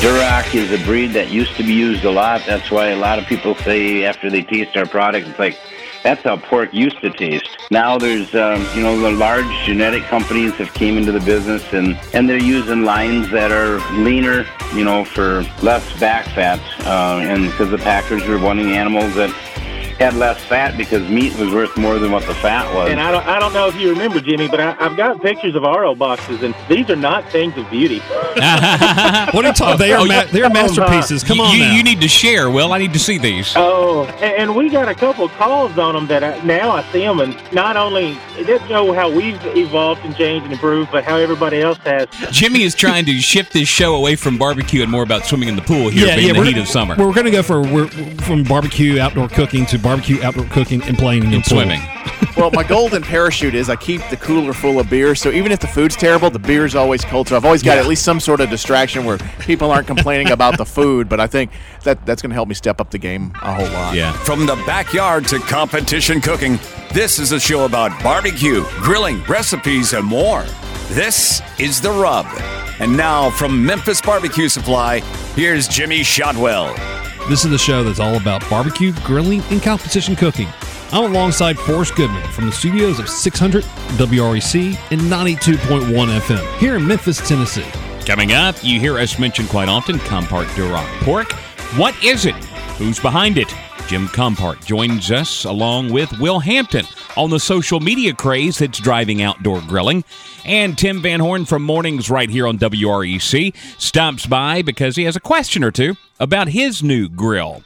Duroc is a breed that used to be used a lot. That's why a lot of people say after they taste our product, it's like, that's how pork used to taste. Now there's, um, you know, the large genetic companies have came into the business and, and they're using lines that are leaner, you know, for less back fat. Uh, and because the packers are wanting animals that had less fat because meat was worth more than what the fat was. And I don't, I don't know if you remember, Jimmy, but I, I've got pictures of RO boxes, and these are not things of beauty. what are you talking? They are oh, ma- they are oh, masterpieces. Come on you, now. you need to share. Will I need to see these? Oh, and, and we got a couple calls on them that I, now I see them, and not only it doesn't know how we've evolved and changed and improved, but how everybody else has. Jimmy is trying to shift this show away from barbecue and more about swimming in the pool here, being the we're- heat of summer. We're going to go for we're, from barbecue outdoor cooking to barbecue outdoor cooking and playing in the And pool. swimming. well, my golden parachute is I keep the cooler full of beer, so even if the food's terrible, the beer's always cold. So I've always got Yeah. at least some sort of distraction where people aren't complaining about the food. But I think that that's going to help me step up the game a whole lot. Yeah. From the backyard to competition cooking, this is a show about barbecue, grilling, recipes, and more. This is The Rub. And now from Memphis Barbecue Supply, here's Jimmy Shotwell. This is the show that's all about barbecue, grilling, and competition cooking. I'm alongside Forrest Goodman from the studios of 600 WREC and 92.1 FM here in Memphis, Tennessee. Coming up, you hear us mention quite often Compart Duroc pork. What is it? Who's behind it? Jim Compart joins us along with Will Hampton on the social media craze that's driving outdoor grilling. And Tim Van Horn from Mornings right here on WREC stops by because he has a question or two about his new grill.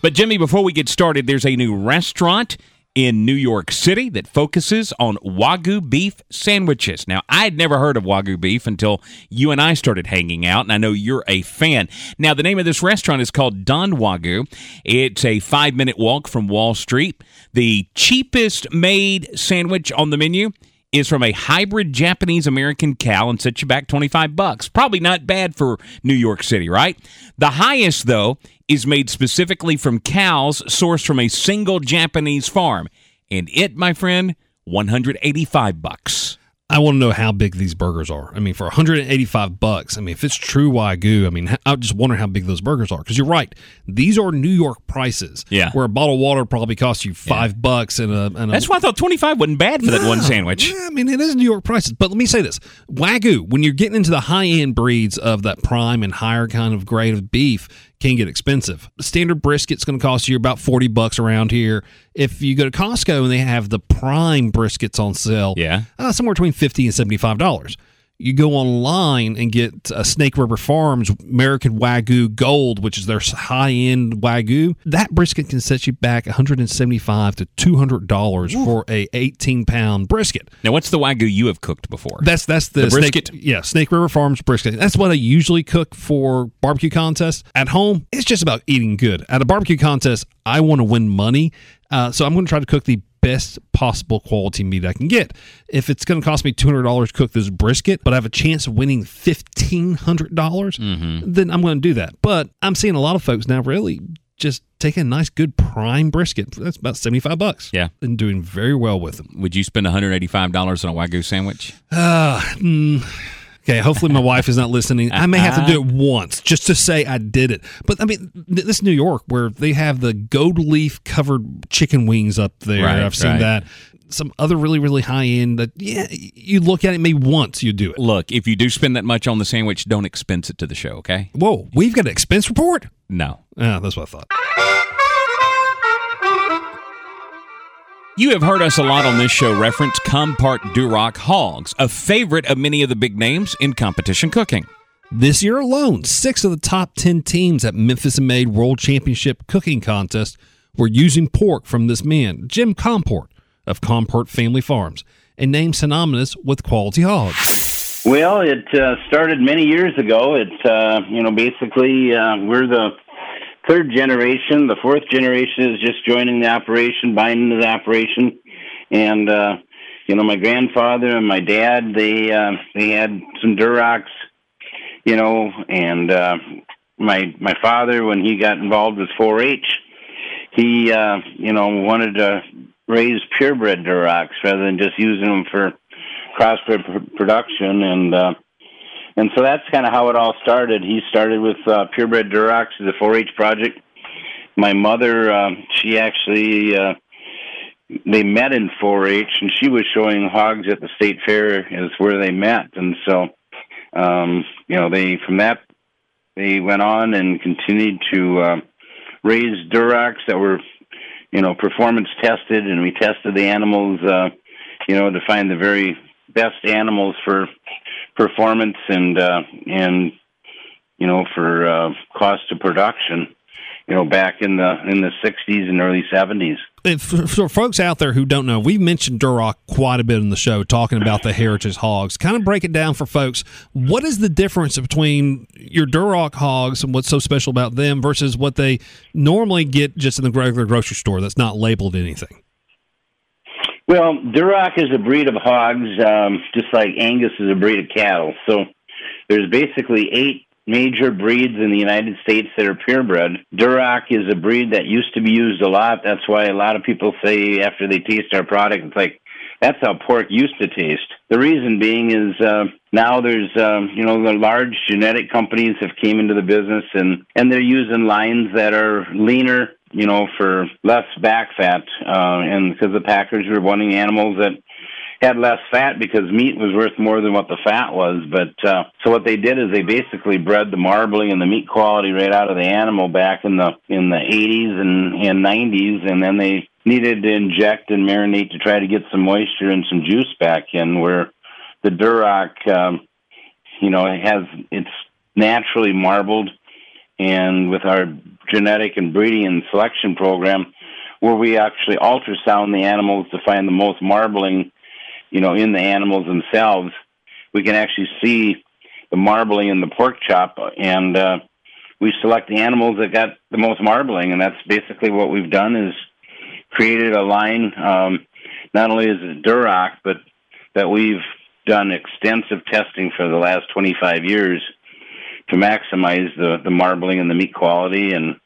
But Jimmy, before we get started, there's a new restaurant in New York City that focuses on Wagyu beef sandwiches. Now, I'd never heard of Wagyu beef until you and I started hanging out, and I know you're a fan. Now, the name of this restaurant is called Don Wagyu. It's a five minute walk from Wall Street. The cheapest made sandwich on the menu is from a hybrid Japanese American cow and sets you back 25 bucks. Probably not bad for New York City, right? The highest though is made specifically from cows sourced from a single Japanese farm, and it, my friend, 185 bucks. I want to know how big these burgers are. I mean, for 185 bucks, I mean, if it's true Wagyu, I mean, I just wonder how big those burgers are. Because you're right, these are New York prices. Yeah. where a bottle of water probably costs you five bucks, and a, and a That's why I thought 25 wasn't bad for that one sandwich. Yeah, I mean, it is New York prices. But let me say this Wagyu, when you're getting into the high end breeds of that prime and higher kind of grade of beef, can get expensive. Standard brisket's going to cost you about 40 bucks around here. If you go to Costco and they have the prime briskets on sale, Yeah. uh, somewhere between 50 and $75. You go online and get uh, Snake River Farms American Wagyu Gold, which is their high end Wagyu. That brisket can set you back 175 to $200 for a 18 pound brisket. Now, what's the Wagyu you have cooked before? That's that's the, The brisket? Snake, yeah, Snake River Farms brisket. That's what I usually cook for barbecue contests. At home, it's just about eating good. At a barbecue contest, I want to win money, uh, so I'm going to try to cook the best possible quality meat I can get. If it's going to cost me two hundred dollars to cook this brisket, but I have a chance of winning fifteen hundred dollars, Mm-hmm. then I'm going to do that. But I'm seeing a lot of folks now really just taking a nice, good prime brisket. That's about seventy five bucks. Yeah. and doing very well with them. Would you spend $185 on a Wagyu sandwich? Uh, mm, okay, hopefully my wife is not listening. I may have to do it uh-huh. once just to say I did it. But I mean, th- this New York where they have the gold leaf covered chicken wings up there. Right, I've seen right. that. Some other really, really high end that, yeah, you look at it maybe once, you do it. Look, if you do spend that much on the sandwich, don't expense it to the show, okay? Whoa, we've got an expense report? No. Yeah, that's what I thought. You have heard us a lot on this show reference Compart Duroc Hogs, a favorite of many of the big names in competition cooking. This year alone, six of the top 10 teams at Memphis in May World Championship Cooking Contest were using pork from this man, Jim Compart of Compart Family Farms, a name synonymous with quality hogs. Well, it uh, started many years ago. It, uh, you know, basically uh, we're the third generation. The fourth generation is just joining the operation, buying into the operation, and uh, you know, my grandfather and my dad they uh, they had some Durocs, you know, and uh, my my father when he got involved with 4-H, he uh, you know wanted to raise purebred Durocs rather than just using them for crossbred pr- production and. Uh, and so that's kind of how it all started. He started with uh, purebred Durocs, the 4-H project. My mother, uh, she actually uh, they met in 4-H, and she was showing hogs at the state fair is where they met, and so um, you know they from that they went on and continued to uh, raise Durocs that were you know performance tested, and we tested the animals uh, you know to find the very best animals for performance and uh, and you know for uh, cost of production you know, back in the in the '60s and early '70s. For, for, folks out there who don't know, we've mentioned Duroc quite a bit in the show, talking about the heritage hogs. Kind of break it down for folks. What is the difference between your Duroc hogs and what's so special about them versus what they normally get just in the regular grocery store that's not labeled anything? Well, Duroc is a breed of hogs, um, just like Angus is a breed of cattle. So there's basically eight major breeds in the United States that are purebred. Duroc is a breed that used to be used a lot. That's why a lot of people say after they taste our product, it's like, that's how pork used to taste. The reason being is uh, now there's um, you know the large genetic companies have came into the business and and they're using lines that are leaner, you know, for less back fat, uh, and because the packers were wanting animals that had less fat because meat was worth more than what the fat was. But uh, so what they did is they basically bred the marbling and the meat quality right out of the animal back in the in the 80s and and 90s, and then they needed to inject and marinate to try to get some moisture and some juice back in. Where the Duroc, um, you know, it has it's naturally marbled, and with our genetic and breeding and selection program, where we actually ultrasound the animals to find the most marbling you know, in the animals themselves, we can actually see the marbling in the pork chop, and uh, we select the animals that got the most marbling, and that's basically what we've done is created a line. Um, not only is it Duroc, but that we've done extensive testing for the last 25 years to maximize the, the marbling and the meat quality and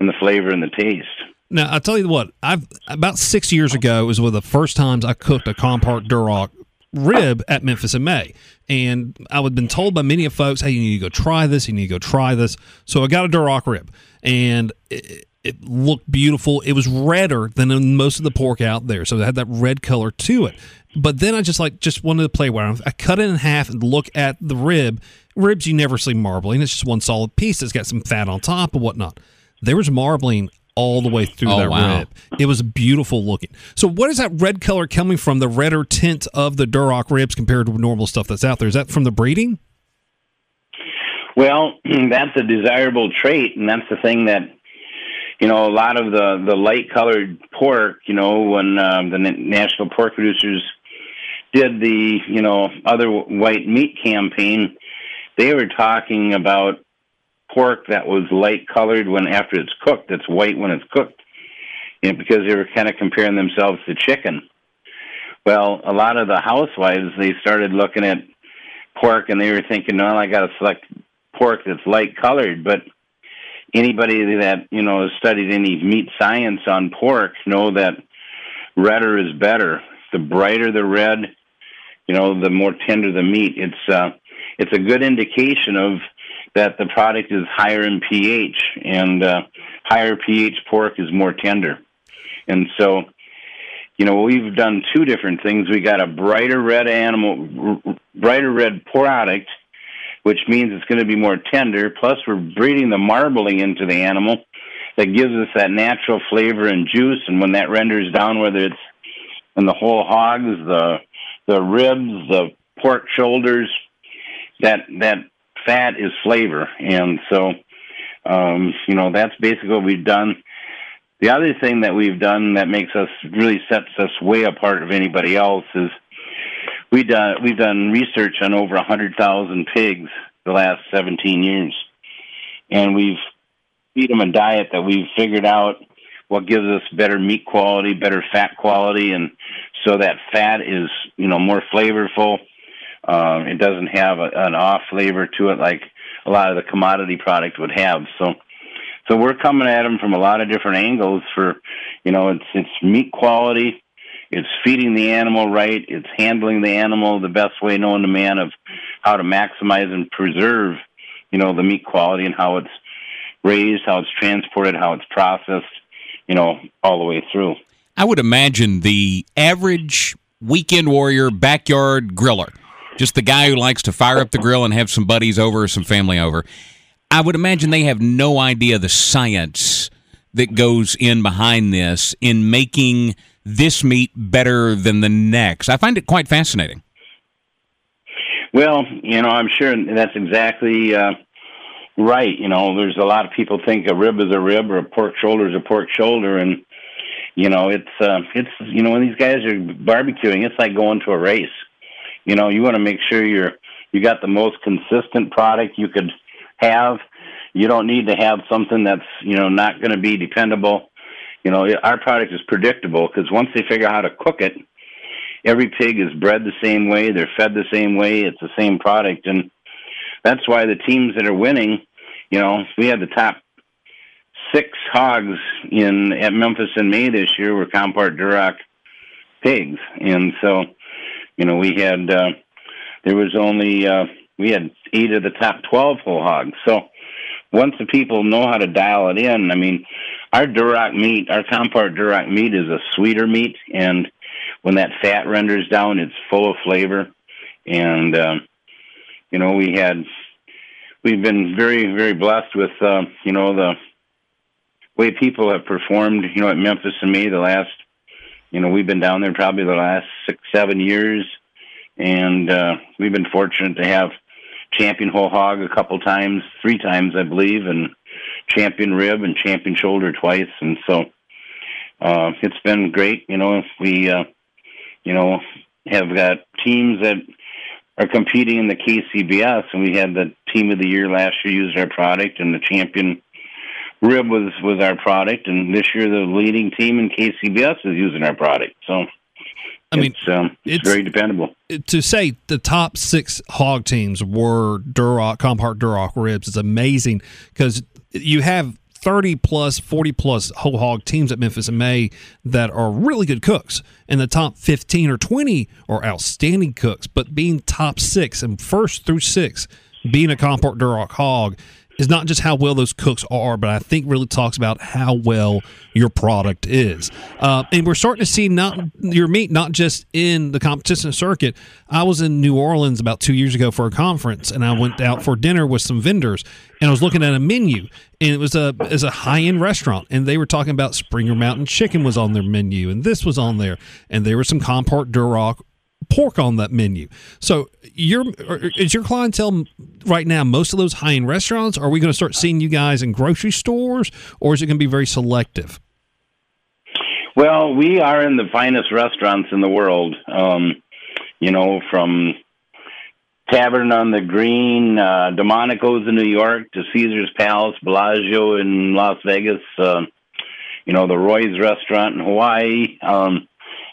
and the flavor and the taste. Now I'll tell you what, I've about six years ago was one of the first times I cooked a Compart Duroc rib at Memphis in May, and I had been told by many of folks, "Hey, you need to go try this. You need to go try this." So I got a Duroc rib, and it, it looked beautiful. It was redder than most of the pork out there, so it had that red color to it. But then I just like just wanted to play around. I cut it in half and look at the rib. Ribs you never see marbling. It's just one solid piece that's got some fat on top and whatnot. There was marbling all the way through oh, that wow. rib. It was beautiful looking. So, what is that red color coming from? The redder tint of the Duroc ribs compared to normal stuff that's out there. Is that from the breeding? Well, that's a desirable trait, and that's the thing that you know a lot of the the light colored pork. You know, when um, the national pork producers did the you know other white meat campaign, they were talking about pork that was light colored when after it's cooked. It's white when it's cooked, you know, because they were kind of comparing themselves to chicken. Well, a lot of the housewives they started looking at pork and they were thinking, "No, I got to select pork that's light colored." But anybody that you know has studied any meat science on pork know that redder is better. The brighter the red, you know, the more tender the meat. It's uh, it's a good indication of that the product is higher in pH, and uh, higher pH pork is more tender. And so, you know, we've done two different things. We got a brighter red animal, brighter red product, which means it's going to be more tender. Plus, we're breeding the marbling into the animal that gives us that natural flavor and juice. And when that renders down, whether it's in the whole hogs, the the ribs, the pork shoulders, that that fat is flavor, and so um, you know that's basically what we've done. The other thing that we've done that makes us really sets us way apart of anybody else is we done we've done research on over a hundred thousand pigs the last seventeen years, and we've feed them a diet that we've figured out what gives us better meat quality, better fat quality, and so that fat is you know more flavorful. Uh, it doesn't have a, an off flavor to it like a lot of the commodity product would have. So, so we're coming at them from a lot of different angles. For you know, it's it's meat quality, it's feeding the animal right, it's handling the animal the best way known to man of how to maximize and preserve, you know, the meat quality and how it's raised, how it's transported, how it's processed, you know, all the way through. I would imagine the average weekend warrior backyard griller, just the guy who likes to fire up the grill and have some buddies over or some family over. I would imagine they have no idea the science that goes in behind this in making this meat better than the next. I find it quite fascinating. Well, you know, I'm sure that's exactly uh, right. You know, there's a lot of people think a rib is a rib or a pork shoulder is a pork shoulder, and you know, it's uh, it's you know when these guys are barbecuing, it's like going to a race. You know, you want to make sure you're you got the most consistent product you could have. You don't need to have something that's you know not going to be dependable. You know, our product is predictable because once they figure out how to cook it, every pig is bred the same way, they're fed the same way, it's the same product, and that's why the teams that are winning, you know, we had the top six hogs in at Memphis in May this year were Compart Duroc pigs, and so, you know, we had uh, there was only uh, we had eight of the top twelve whole hogs. So once the people know how to dial it in, I mean, our Duroc meat, our Compart Duroc meat is a sweeter meat, and when that fat renders down, it's full of flavor. And um, you know, we had we've been very very blessed with uh, you know the way people have performed. You know, at Memphis in May the last you know we've been down there probably the last six seven years, and uh, we've been fortunate to have champion whole hog a couple times, three times I believe, and champion rib and champion shoulder twice, and so uh, it's been great. You know, we uh, you know, have got teams that are competing in the KCBS, and we had the team of the year last year used our product, and the champion rib was was our product, and this year the leading team in KCBS is using our product. So. I mean, it's, um, it's, it's, very dependable. To say the top six hog teams were Duroc, Compart Duroc ribs is amazing because you have 30 plus, 40 plus whole hog teams at Memphis in May that are really good cooks. And the top 15 or 20 are outstanding cooks. But being top six and first through six, being a Compart Duroc hog is not just how well those cooks are, but I think really talks about how well your product is. Uh, and we're starting to see not your meat not just in the competition circuit. I was in New Orleans about two years ago for a conference, and I went out for dinner with some vendors, and I was looking at a menu, and it was a as a high end restaurant, and they were talking about Springer Mountain Chicken was on their menu, and this was on there, and there was some Compart Duroc pork on that menu. So your is your clientele right now most of those high end restaurants? Are we going to start seeing you guys in grocery stores, or is it going to be very selective? Well, we are in the finest restaurants in the world. Um, you know, from Tavern on the Green, uh, Delmonico's in New York, to Caesar's Palace, Bellagio in Las Vegas. Uh, you know, the Roy's Restaurant in Hawaii. Um,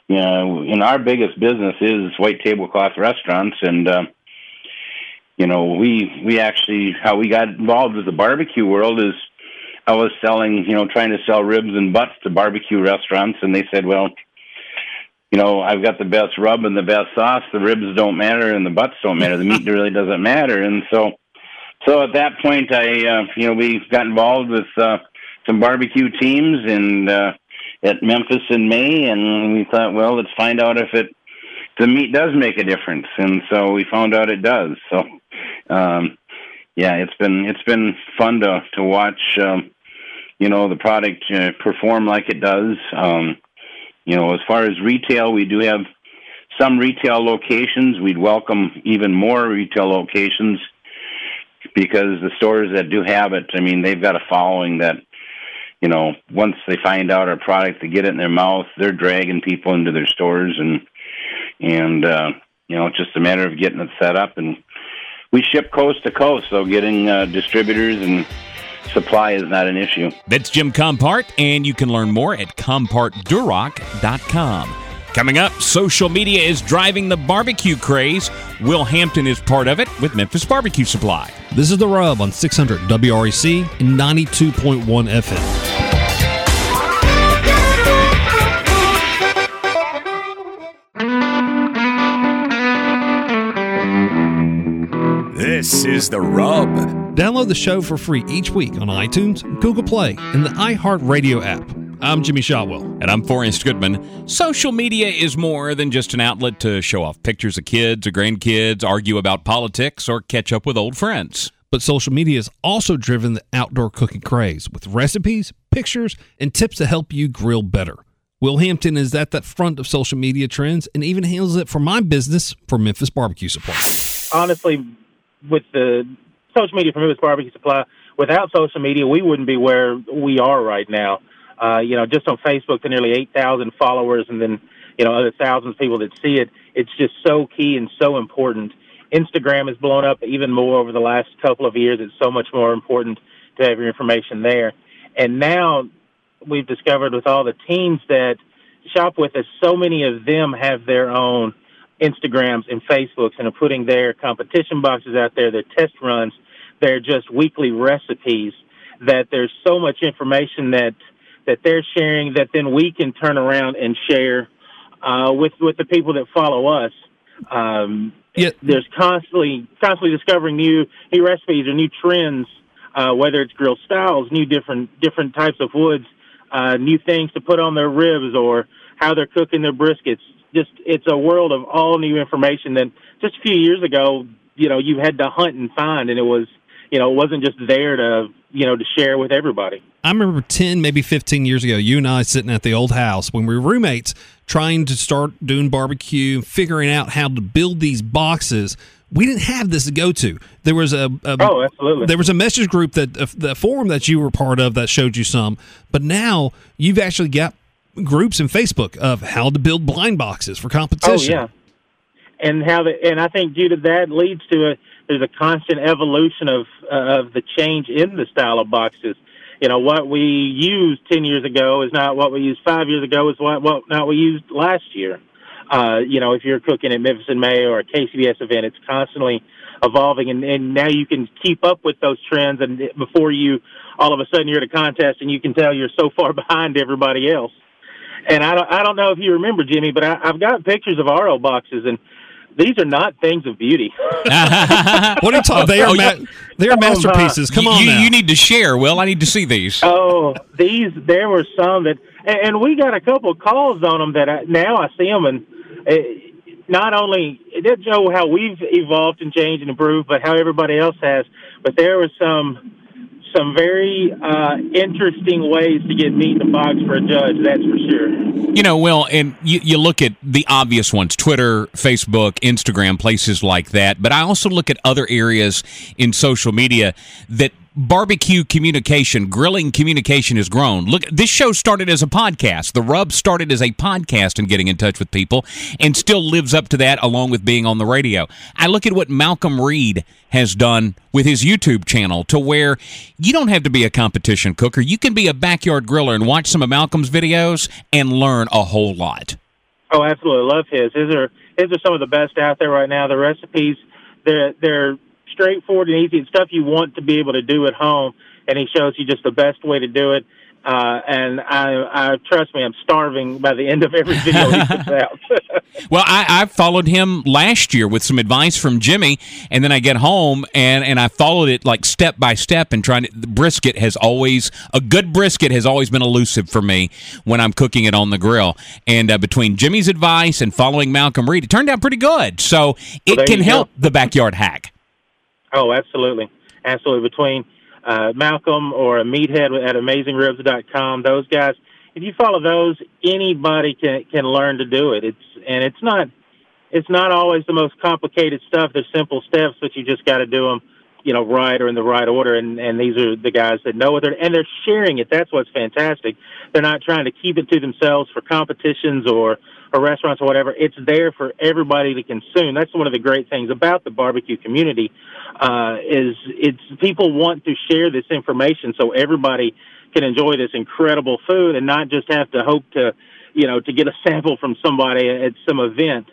you know, in our biggest business is white tablecloth restaurants, and uh, you know, we we actually how we got involved with the barbecue world is I was selling, you know, trying to sell ribs and butts to barbecue restaurants, and they said, well. You know, I've got the best rub and the best sauce. The ribs don't matter, and the butts don't matter. The meat really doesn't matter. And so, so at that point, I, uh, you know, we got involved with uh, some barbecue teams, and uh, at Memphis in May, and we thought, well, let's find out if it the meat does make a difference, and so we found out it does. So, um, yeah, it's been it's been fun to to watch, um, you know, the product uh, perform like it does. Um, you know, as far as retail, we do have some retail locations. We'd welcome even more retail locations because the stores that do have it, I mean, they've got a following that you know, once they find out our product, they get it in their mouth, they're dragging people into their stores, and and uh, you know, it's just a matter of getting it set up. And we ship coast to coast, so getting uh, distributors and supply is not an issue. That's Jim Compart, and you can learn more at compartduroc.com. Coming up, social media is driving the barbecue craze. Will Hampton is part of it with Memphis Barbecue Supply. This is The Rub on 600 WREC and 92.1 FM. This is The Rub. Download the show for free each week on iTunes, Google Play, and the iHeartRadio app. I'm Jimmy Shotwell. And I'm Forrest Goodman. Social media is more than just an outlet to show off pictures of kids or grandkids, argue about politics, or catch up with old friends. But social media has also driven the outdoor cooking craze with recipes, pictures, and tips to help you grill better. Will Hampton is at the front of social media trends and even handles it for my business for Memphis Barbecue Supply. Honestly, with the social media from Memphis Barbecue Supply, without social media, we wouldn't be where we are right now. Uh, you know, just on Facebook, the nearly 8,000 followers and then, you know, other thousands of people that see it. It's just so key and so important. Instagram has blown up even more over the last couple of years. It's so much more important to have your information there. And now we've discovered with all the teams that shop with us, so many of them have their own Instagrams and Facebooks and are putting their competition boxes out there, their test runs, their just weekly recipes. That there's so much information that that they're sharing that then we can turn around and share uh, with with the people that follow us. Um, Yeah. There's constantly constantly discovering new new recipes or new trends, uh, whether it's grill styles, new different different types of woods, uh, new things to put on their ribs, or how they're cooking their briskets. Just it's a world of all new information that just a few years ago, you know, you had to hunt and find, and it was you know it wasn't just there to you know to share with everybody. I remember 10, maybe 15 years ago, you and I sitting at the old house when we were roommates trying to start doing barbecue, figuring out how to build these boxes. We didn't have this to go to. There was a, a Oh, absolutely. there was a message group that uh, the forum that you were part of that showed you some, but now you've actually got groups in Facebook of how to build blind boxes for competition. Oh competition. yeah, and how the and I think due to that leads to a there's a constant evolution of uh, of the change in the style of boxes. You know what we used ten years ago is not what we used five years ago. Is what what not we used last year. Uh, you know, if you're cooking at Memphis in May or a KCBS event, it's constantly evolving, and, and now you can keep up with those trends. And before you, all of a sudden, you're at a contest, and you can tell you're so far behind everybody else. And I don't, I don't know if you remember, Jimmy, but I, I've got pictures of RO boxes, and these are not things of beauty. What are you talking? They are Oh, ma- they are masterpieces. Come on you, now. you need to share. Will I need to see these? oh, these there were some that, and, and we got a couple of calls on them that I, now I see them, and uh, not only it doesn't show how we've evolved and changed and improved, but how everybody else has. But there was some some very uh, interesting ways to get meat in the box for a judge. That's for sure. You know, Will, and you, you look at the obvious ones Twitter, Facebook, Instagram, places like that. But I also look at other areas in social media that barbecue communication, grilling communication has grown. Look, this show started as a podcast. The Rub started as a podcast and getting in touch with people and still lives up to that along with being on the radio. I look at what Malcolm Reed has done with his YouTube channel to where you don't have to be a competition cooker. You can be a backyard griller and watch some of Malcolm's videos and learn a whole lot. Oh, absolutely, love his. His are his are some of the best out there right now. The recipes, they're they're straightforward and easy. It's stuff you want to be able to do at home, and he shows you just the best way to do it. Uh, and I, I trust me, I'm starving by the end of every video he puts out. Well, I, I followed him last year with some advice from Jimmy, and then I get home and, and I followed it like step by step and trying to. The brisket has always a good brisket has always been elusive for me when I'm cooking it on the grill. And uh, between Jimmy's advice and following Malcolm Reed, it turned out pretty good. So it there can help go. the backyard hack. Oh, absolutely. Absolutely. Between uh, Malcolm or a meathead at AmazingRibs.com, those guys, if you follow those, anybody can can learn to do it. It's and it's not it's not always the most complicated stuff. There's simple steps, but you just got to do them you know, right or in the right order. And, and these are the guys that know what they're, and they're sharing it. That's what's fantastic. They're not trying to keep it to themselves for competitions or, or restaurants or whatever. It's there for everybody to consume. That's one of the great things about the barbecue community, uh, is it's people want to share this information so everybody can enjoy this incredible food and not just have to hope to, you know, to get a sample from somebody at some event.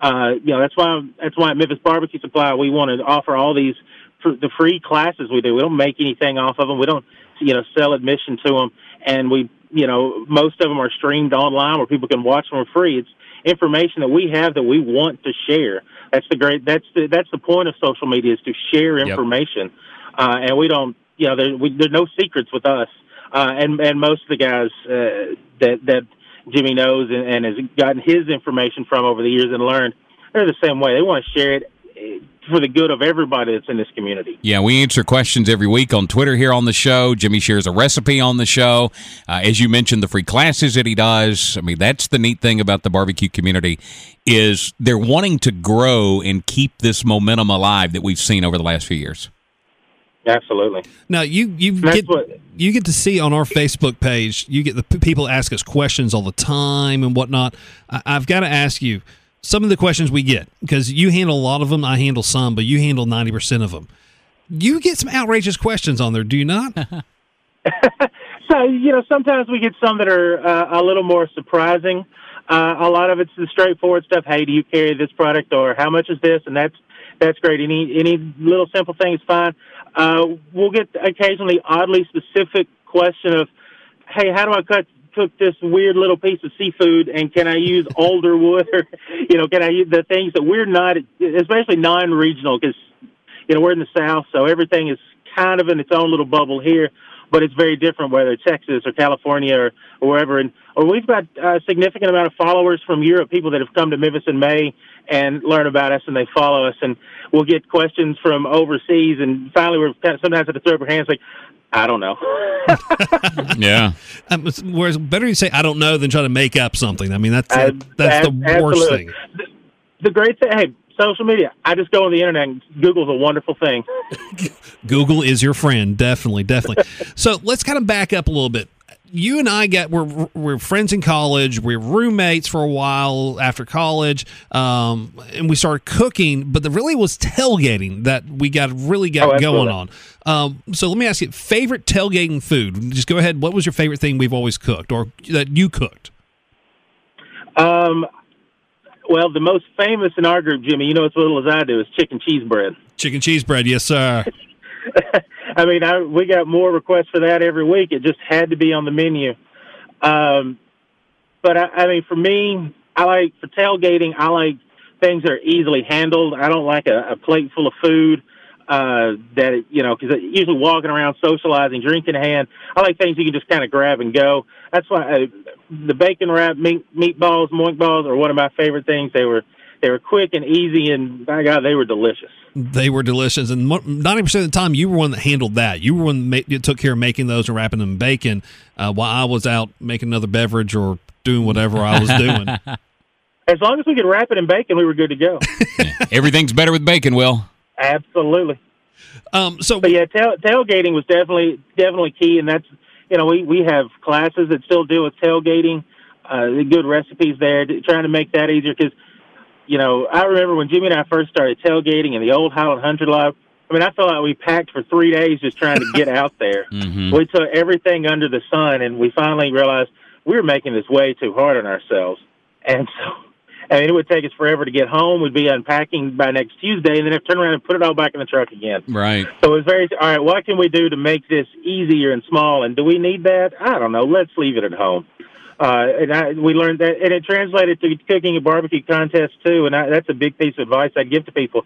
Uh, you know, that's why that's why at Memphis Barbecue Supply we want to offer all these for the free classes we do. We don't make anything off of them. We don't, you know, sell admission to them, and we, you know, most of them are streamed online where people can watch them for free. It's information that we have that we want to share. That's the great. That's the that's the point of social media is to share information, yep. uh, and we don't, you know, there, we, there's no secrets with us. Uh, and and most of the guys uh, that that Jimmy knows and, and has gotten his information from over the years and learned, they're the same way. They want to share it for the good of everybody that's in this community. Yeah, we answer questions every week on Twitter here on the show. Jimmy shares a recipe on the show. Uh, as you mentioned, the free classes that he does. I mean, that's the neat thing about the barbecue community is they're wanting to grow and keep this momentum alive that we've seen over the last few years. Absolutely. Now you you get what, you get to see on our Facebook page. You get the p- people ask us questions all the time and whatnot. I, I've got to ask you some of the questions we get because you handle a lot of them. I handle some, but you handle ninety percent of them. You get some outrageous questions on there, do you not? so you know, sometimes we get some that are uh, a little more surprising. Uh, a lot of it's the straightforward stuff. Hey, do you carry this product, or how much is this? And that's that's great. Any any little simple thing is fine. Uh, we'll get occasionally oddly specific question of, hey, how do I cut cook this weird little piece of seafood and can I use alder wood or you know can I use the things that we're not especially non-regional because you know we're in the south so everything is kind of in its own little bubble here but it's very different whether it's Texas or California or, or wherever and or we've got a significant amount of followers from Europe people that have come to Memphis in May and learn about us and they follow us and we'll get questions from overseas and finally we're kind of sometimes at the throw of our hands like I don't know. yeah. Um, whereas better you say I don't know than try to make up something. I mean that's uh, that's the absolutely. worst thing. The, the, great thing, hey, social media. I just go on the internet. and Google's a wonderful thing. Google is your friend, definitely, definitely. so let's kind of back up a little bit you and I got we're we're friends in college. We're roommates for a while after college, um, and we started cooking. But the really was tailgating that we got really got oh, going on. Um, so let me ask you, favorite tailgating food? Just go ahead. What was your favorite thing we've always cooked, or that you cooked? Um, well, the most famous in our group, Jimmy, you know as little as I do, is chicken cheese bread. Chicken cheese bread, yes, sir. I mean, I, we got more requests for that every week. It just had to be on the menu. Um, but I, I mean, for me, I like for tailgating. I like things that are easily handled. I don't like a, a plate full of food uh, that you know because usually walking around socializing, drinking hand. I like things you can just kind of grab and go. That's why uh, the bacon wrap meat meatballs, moink balls are one of my favorite things. They were they were quick and easy, and by God, they were delicious. They were delicious, and ninety percent of the time, you were one that handled that. You were one that took care of making those and wrapping them in bacon, uh, while I was out making another beverage or doing whatever I was doing. As long as we could wrap it in bacon, we were good to go. yeah. Everything's better with bacon, Will. Absolutely. Um, so, but yeah, tail, tailgating was definitely definitely key, and that's you know we we have classes that still deal with tailgating. Uh, good recipes there, trying to make that easier because you know, I remember when Jimmy and I first started tailgating in the old Highland Hundred Live. I mean, I felt like we packed for three days just trying to get out there. Mm-hmm. We took everything under the sun, and we finally realized we were making this way too hard on ourselves. And so, Mean, it would take us forever to get home. We'd be unpacking by next Tuesday, and then have to turn around and put it all back in the truck again. Right. So it was very all right. What can we do to make this easier and small? And do we need that? I don't know. Let's leave it at home uh, and I, we learned that, and it translated to cooking a barbecue contest too. And I, that's a big piece of advice I'd give to people: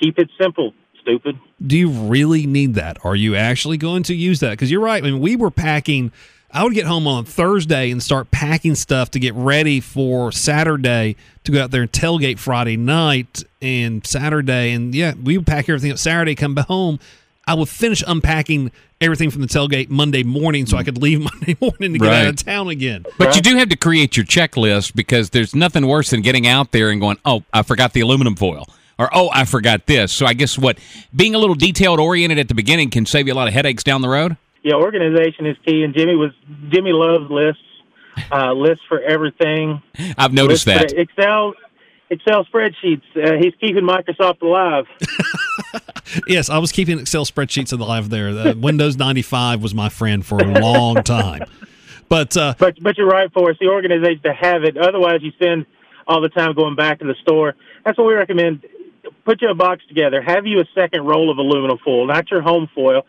keep it simple. Stupid. Do you really need that? Are you actually going to use that? Because you're right. I mean, we were packing. I would get home on Thursday and start packing stuff to get ready for Saturday to go out there and tailgate Friday night and Saturday. And yeah, we would pack everything up Saturday, come home. I would finish unpacking everything from the tailgate Monday morning so I could leave Monday morning to get right. out of town again. But you do have to create your checklist because there's nothing worse than getting out there and going, oh, I forgot the aluminum foil Or oh, I forgot this. So I guess what being a little detailed oriented at the beginning can save you a lot of headaches down the road. Yeah, organization is key, and Jimmy was Jimmy loves lists, uh, lists for everything. I've noticed Lists that. Excel. Excel spreadsheets. Uh, he's keeping Microsoft alive. Yes, I was keeping Excel spreadsheets alive there. The Windows 95 was my friend for a long time. But uh, But but you're right, for The organization to have it. Otherwise, you spend all the time going back to the store. That's what we recommend. Put your box together. Have you a second roll of aluminum foil, not your home foil.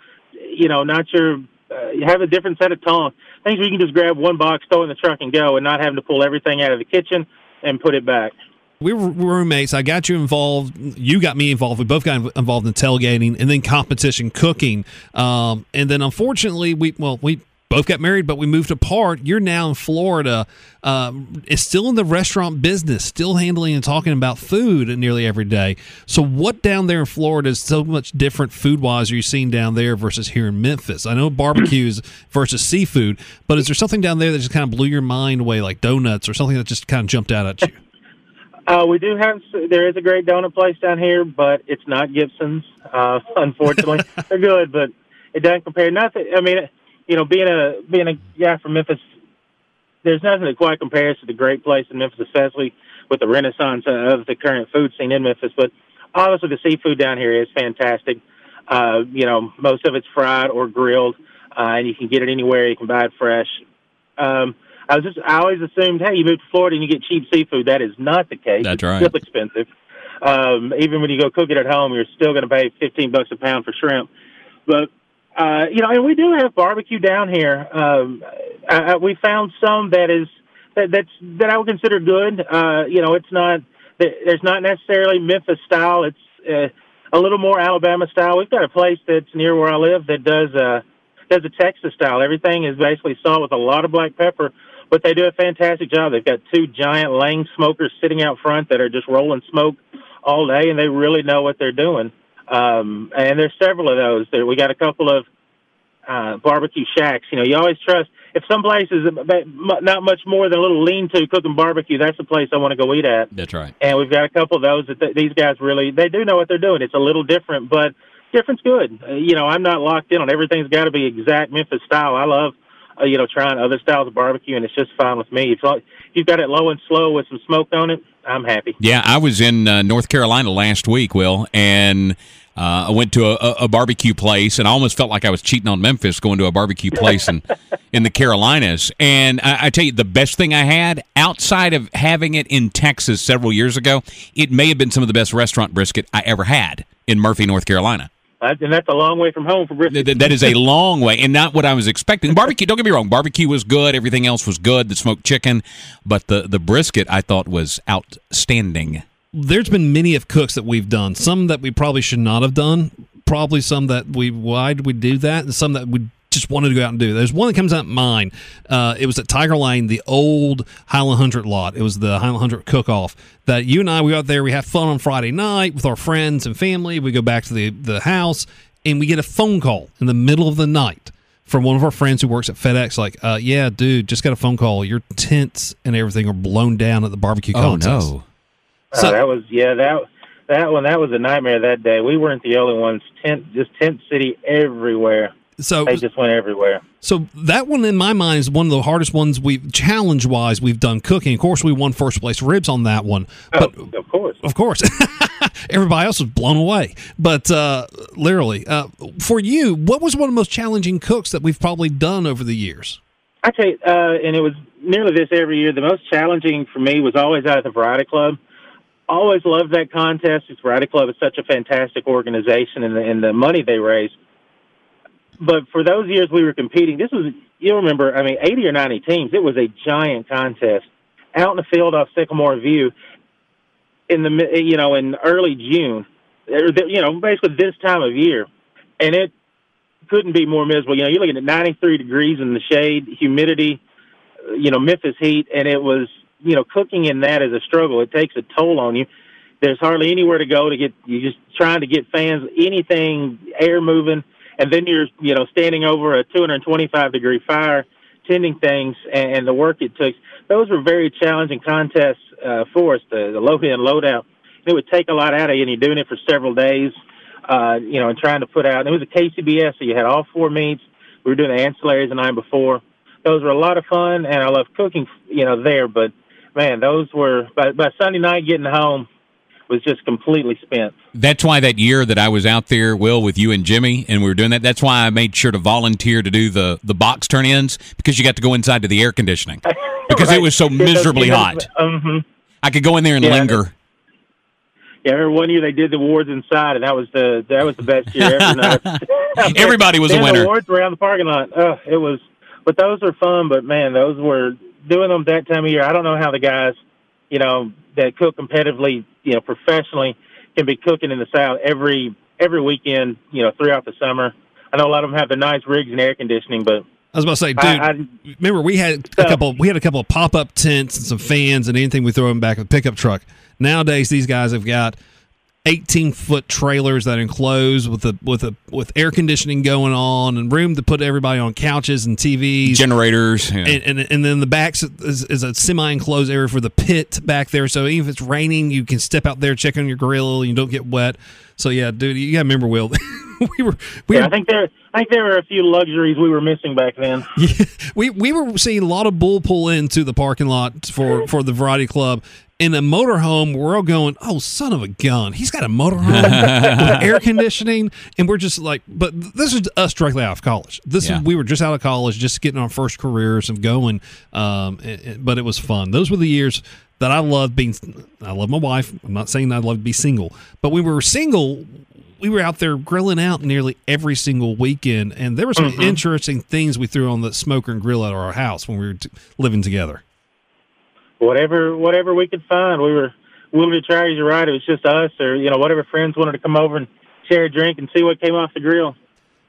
You know, not your. Uh, you have a different set of tongs. Things where you can just grab one box, throw it in the truck, and go, and not having to pull everything out of the kitchen and put it back. we were roommates. I got you involved. You got me involved. We both got involved in tailgating and then competition cooking. Um, and then unfortunately, we well we both got married, but we moved apart. You're now in Florida. Uh, is still in the restaurant business, still handling and talking about food nearly every day. So, what down there in Florida is so much different food wise? Are you seeing down there versus here in Memphis? I know barbecues versus seafood, but is there something down there that just kind of blew your mind away, like donuts or something that just kind of jumped out at you? Uh, we do have there is a great donut place down here, but it's not Gibson's. Uh, unfortunately, they're good, but it doesn't compare. Nothing. I mean, you know, being a being a guy from Memphis, there's nothing that quite compares to the great place in Memphis, especially with the renaissance of the current food scene in Memphis. But obviously, the seafood down here is fantastic. Uh, you know, most of it's fried or grilled, uh, and you can get it anywhere. You can buy it fresh. Um, I was just I always assumed, hey, you move to Florida and you get cheap seafood. That is not the case. That's it's right. Still expensive. Um, even when you go cook it at home, you're still going to pay fifteen bucks a pound for shrimp. But uh, you know, and we do have barbecue down here. Um, uh, we found some that is that that's that I would consider good. Uh, you know, it's not there's not necessarily Memphis style. It's uh, a little more Alabama style. We've got a place that's near where I live that does uh, does a Texas style. Everything is basically salt with a lot of black pepper, but they do a fantastic job. They've got two giant Lang smokers sitting out front that are just rolling smoke all day, and they really know what they're doing. Um, and there's several of those. There, we got a couple of uh, barbecue shacks. You know, you always trust if some place is not much more than a little lean-to cooking barbecue. That's the place I want to go eat at. That's right. And we've got a couple of those that th- these guys really they do know what they're doing. It's a little different, but different's good. Uh, you know, I'm not locked in on everything's got to be exact Memphis style. I love uh, you know trying other styles of barbecue, and it's just fine with me. If you've got it low and slow with some smoke on it, I'm happy. Yeah, I was in uh, North Carolina last week, Will, and uh, I went to a, a- barbecue place, and I almost felt like I was cheating on Memphis going to a barbecue place in in the Carolinas. And I, I tell you, the best thing I had outside of having it in Texas several years ago, it may have been some of the best restaurant brisket I ever had in Murphy, North Carolina. Uh, and that's a long way from home for brisket. Th- that is a long way and not what I was expecting. Barbecue, don't get me wrong, barbecue was good, everything else was good, the smoked chicken, but the the brisket I thought was outstanding. There's been many of cooks that we've done. Some that we probably should not have done. Probably some that we why did we do that, and some that we just wanted to go out and do. There's one that comes out in mind. Uh, it was at Tiger Lane, the old Highland Hundred lot. It was the Highland Hundred cook off. That you and I we go out there. We have fun on Friday night with our friends and family. We go back to the the house and we get a phone call in the middle of the night from one of our friends who works at FedEx. Like, uh, yeah, dude, just got a phone call. Your tents and everything are blown down at the barbecue contest. Oh, So- Uh, that was yeah that that one that was a nightmare that day. We weren't the only ones. Tent just tent city everywhere. So They just went everywhere. So that one in my mind is one of the hardest ones we've challenge wise we've done cooking. Of course, we won first place ribs on that one, but oh, of course. of course, everybody else was blown away. But uh, literally, uh, for you, what was one of the most challenging cooks that we've probably done over the years? I tell you, uh, and it was nearly this every year. The most challenging for me was always out at the Variety Club. Always loved that contest. It's Variety Club is such a fantastic organization, and the, and the money they raise. But for those years we were competing, this was you'll remember. I mean, eighty or ninety teams. It was a giant contest out in the field off Sycamore View in the you know in early June, you know basically this time of year, and it couldn't be more miserable. You know, you're looking at 93 degrees in the shade, humidity, you know, Memphis heat, and it was, you know, cooking in that is a struggle. It takes a toll on you. There's hardly anywhere to go to get. You're just trying to get fans, anything, air moving, and then you're, you know, standing over a 225 degree fire, tending things, and, and the work it took. Those were very challenging contests uh, for us. The, the load in, load out. it would take a lot out of you, and you're doing it for several days. Uh, you know, and trying to put out. And it was a KCBS, so you had all four meats. We were doing the ancillaries the night before. Those were a lot of fun, and I love cooking. You know, there, but man, those were by, by Sunday night getting home was just completely spent. That's why that year that I was out there, Will, with you and Jimmy, and we were doing that. That's why I made sure to volunteer to do the the box turn ins because you got to go inside to the air conditioning because Right. it was so miserably hot. hmm I could go in there and Yeah. linger. Yeah, I remember one year they did the awards inside, and that was the that was the best year ever. Everybody was a winner. Awards around the parking lot. Uh, it was, but those are fun. But man, those were doing them that time of year. I don't know how the guys, you know, that cook competitively, you know, professionally, can be cooking in the South every every weekend, you know, throughout the summer. I know a lot of them have the nice rigs and air conditioning, but I was about to say, dude. I, I, remember we had a couple. We had a couple of pop up tents and some fans and anything we throw them back of the pickup truck. Nowadays, these guys have got eighteen foot trailers that enclose with a with a with air conditioning going on and room to put everybody on couches and TVs. Generators. yeah. and, and, and then the back is, is a semi-enclosed area for the pit back there. So even if it's raining, you can step out there, check on your grill, and you don't get wet. So yeah, dude, you gotta remember, Will, we were we yeah, I think there I think there were a few luxuries we were missing back then. yeah, we we were seeing a lot of bull pull into the parking lot for for the Variety Club. In a motorhome, we're all going, "Oh, son of a gun! He's got a motorhome with air conditioning," and we're just like, "But this is us directly out of college. This Yeah. is we were just out of college, just getting our first careers and going." Um, and- and- but it was fun. Those were the years that I loved being. I love my wife. I'm not saying I'd love to be single, but when we were single, we were out there grilling out nearly every single weekend, and there were some interesting things we threw on the smoker and grill at our house when we were t- living together. Whatever whatever we could find. We were willing to try. You're right. It was just us, or you know, whatever friends wanted to come over and share a drink and see what came off the grill.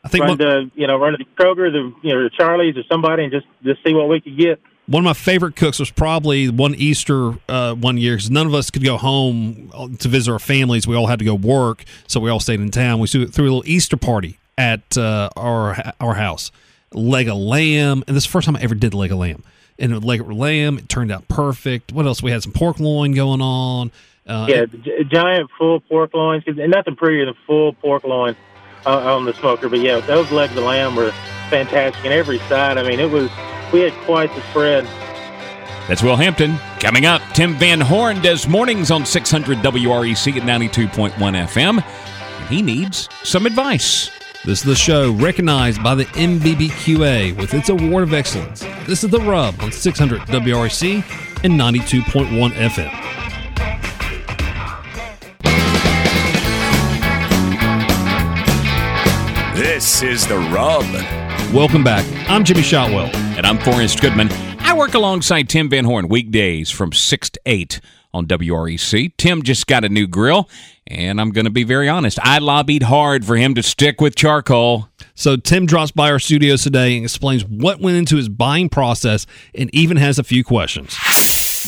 I think Run to you know, run to the Kroger, the you know, the Charlie's or somebody, and just just see what we could get. one of my favorite cooks was probably one Easter uh, one year because none of us could go home uh, to visit our families. We all had to go work, so we all stayed in town. We threw, threw a little Easter party at uh, our our house. Leg of lamb, and this is the first time I ever did leg of lamb. And a leg of lamb, it turned out perfect. What else? We had some pork loin going on. Uh, Yeah, gi- giant full pork loins, 'cause- and nothing prettier than full pork loin uh, on the smoker. But yeah, those legs of lamb were fantastic, and every side. I mean, it was we had quite the spread. That's Will Hampton. Coming up, Tim Van Horn does mornings on 600 WREC at 92.1 FM. And he needs some advice. This is the show recognized by the MBBQA with its award of excellence. This is The Rub on 600 WREC and 92.1 FM. This is The Rub. Welcome back. I'm Jimmy Shotwell. And I'm Forrest Goodman. I work alongside Tim Van Horn weekdays from 6 to 8 on WREC. Tim just got a new grill, and I'm going to be very honest. I lobbied hard for him to stick with charcoal. So Tim drops by our studios today and explains what went into his buying process and even has a few questions.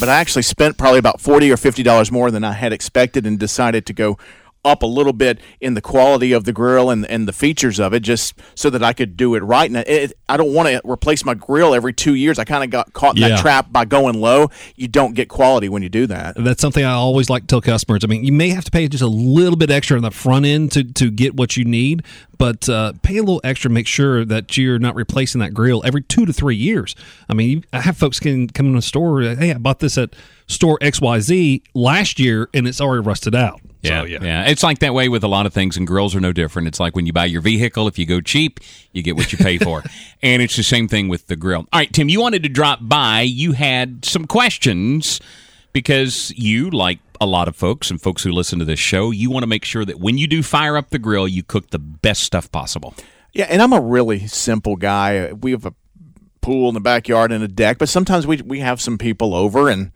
but I actually spent probably about forty or fifty dollars more than I had expected, and decided to go up a little bit in the quality of the grill and and the features of it, just so that I could do it right. And it, I don't want to replace my grill every two years. I kind of got caught in Yeah. that trap by going low. You don't get quality when you do that. That's something I always like to tell customers. I mean, you may have to pay just a little bit extra on the front end to, to get what you need, but uh, pay a little extra. Make sure that you're not replacing that grill every two to three years. I mean, you, I have folks can come in the store. Hey, I bought this at store X Y Z last year, and it's already rusted out. Yeah, So, yeah. yeah. It's like that way with a lot of things, and grills are no different. It's like when you buy your vehicle, if you go cheap, you get what you pay for. and it's the same thing with the grill. All right, Tim, you wanted to drop by. You had some questions because you, like a lot of folks and folks who listen to this show, you want to make sure that when you do fire up the grill, you cook the best stuff possible. Yeah, and I'm a really simple guy. We have a pool in the backyard and a deck, but sometimes we we have some people over and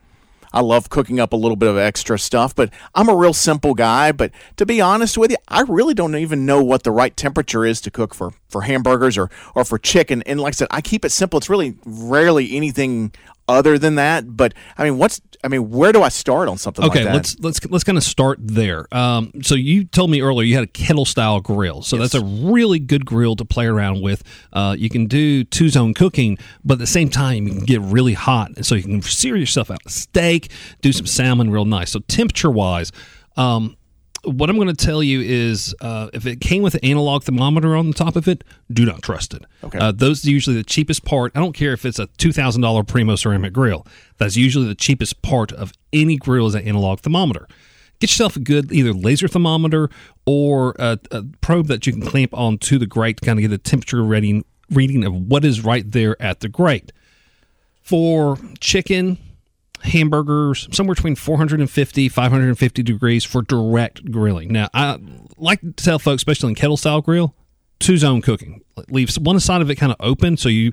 I love cooking up a little bit of extra stuff, but I'm a real simple guy, but to be honest with you, I really don't even know what the right temperature is to cook for for hamburgers or or for chicken. And like I said, I keep it simple. It's really rarely anything other than that, but I mean, what's I mean, where do I start on something Okay, like that? Okay, let's let's let's kind of start there. Um, so you told me earlier you had a kettle style grill, so that's a really good grill to play around with. Uh, you can do two zone cooking, but at the same time you can get really hot, and so you can sear yourself out a steak, do some salmon real nice. So temperature wise. Um, what I'm going to tell you is uh, if it came with an analog thermometer on the top of it, do not trust it. Okay. Uh, those are usually the cheapest part. I don't care if it's a $2,000 Primo ceramic grill. That's usually the cheapest part of any grill is an analog thermometer. Get yourself a good either laser thermometer or a, a probe that you can clamp onto the grate to kind of get a temperature reading reading of what is right there at the grate. For chicken, hamburgers somewhere between 450 550 degrees for direct grilling. Now i like to tell folks especially in kettle style grill two zone cooking leaves one side of it kind of open so you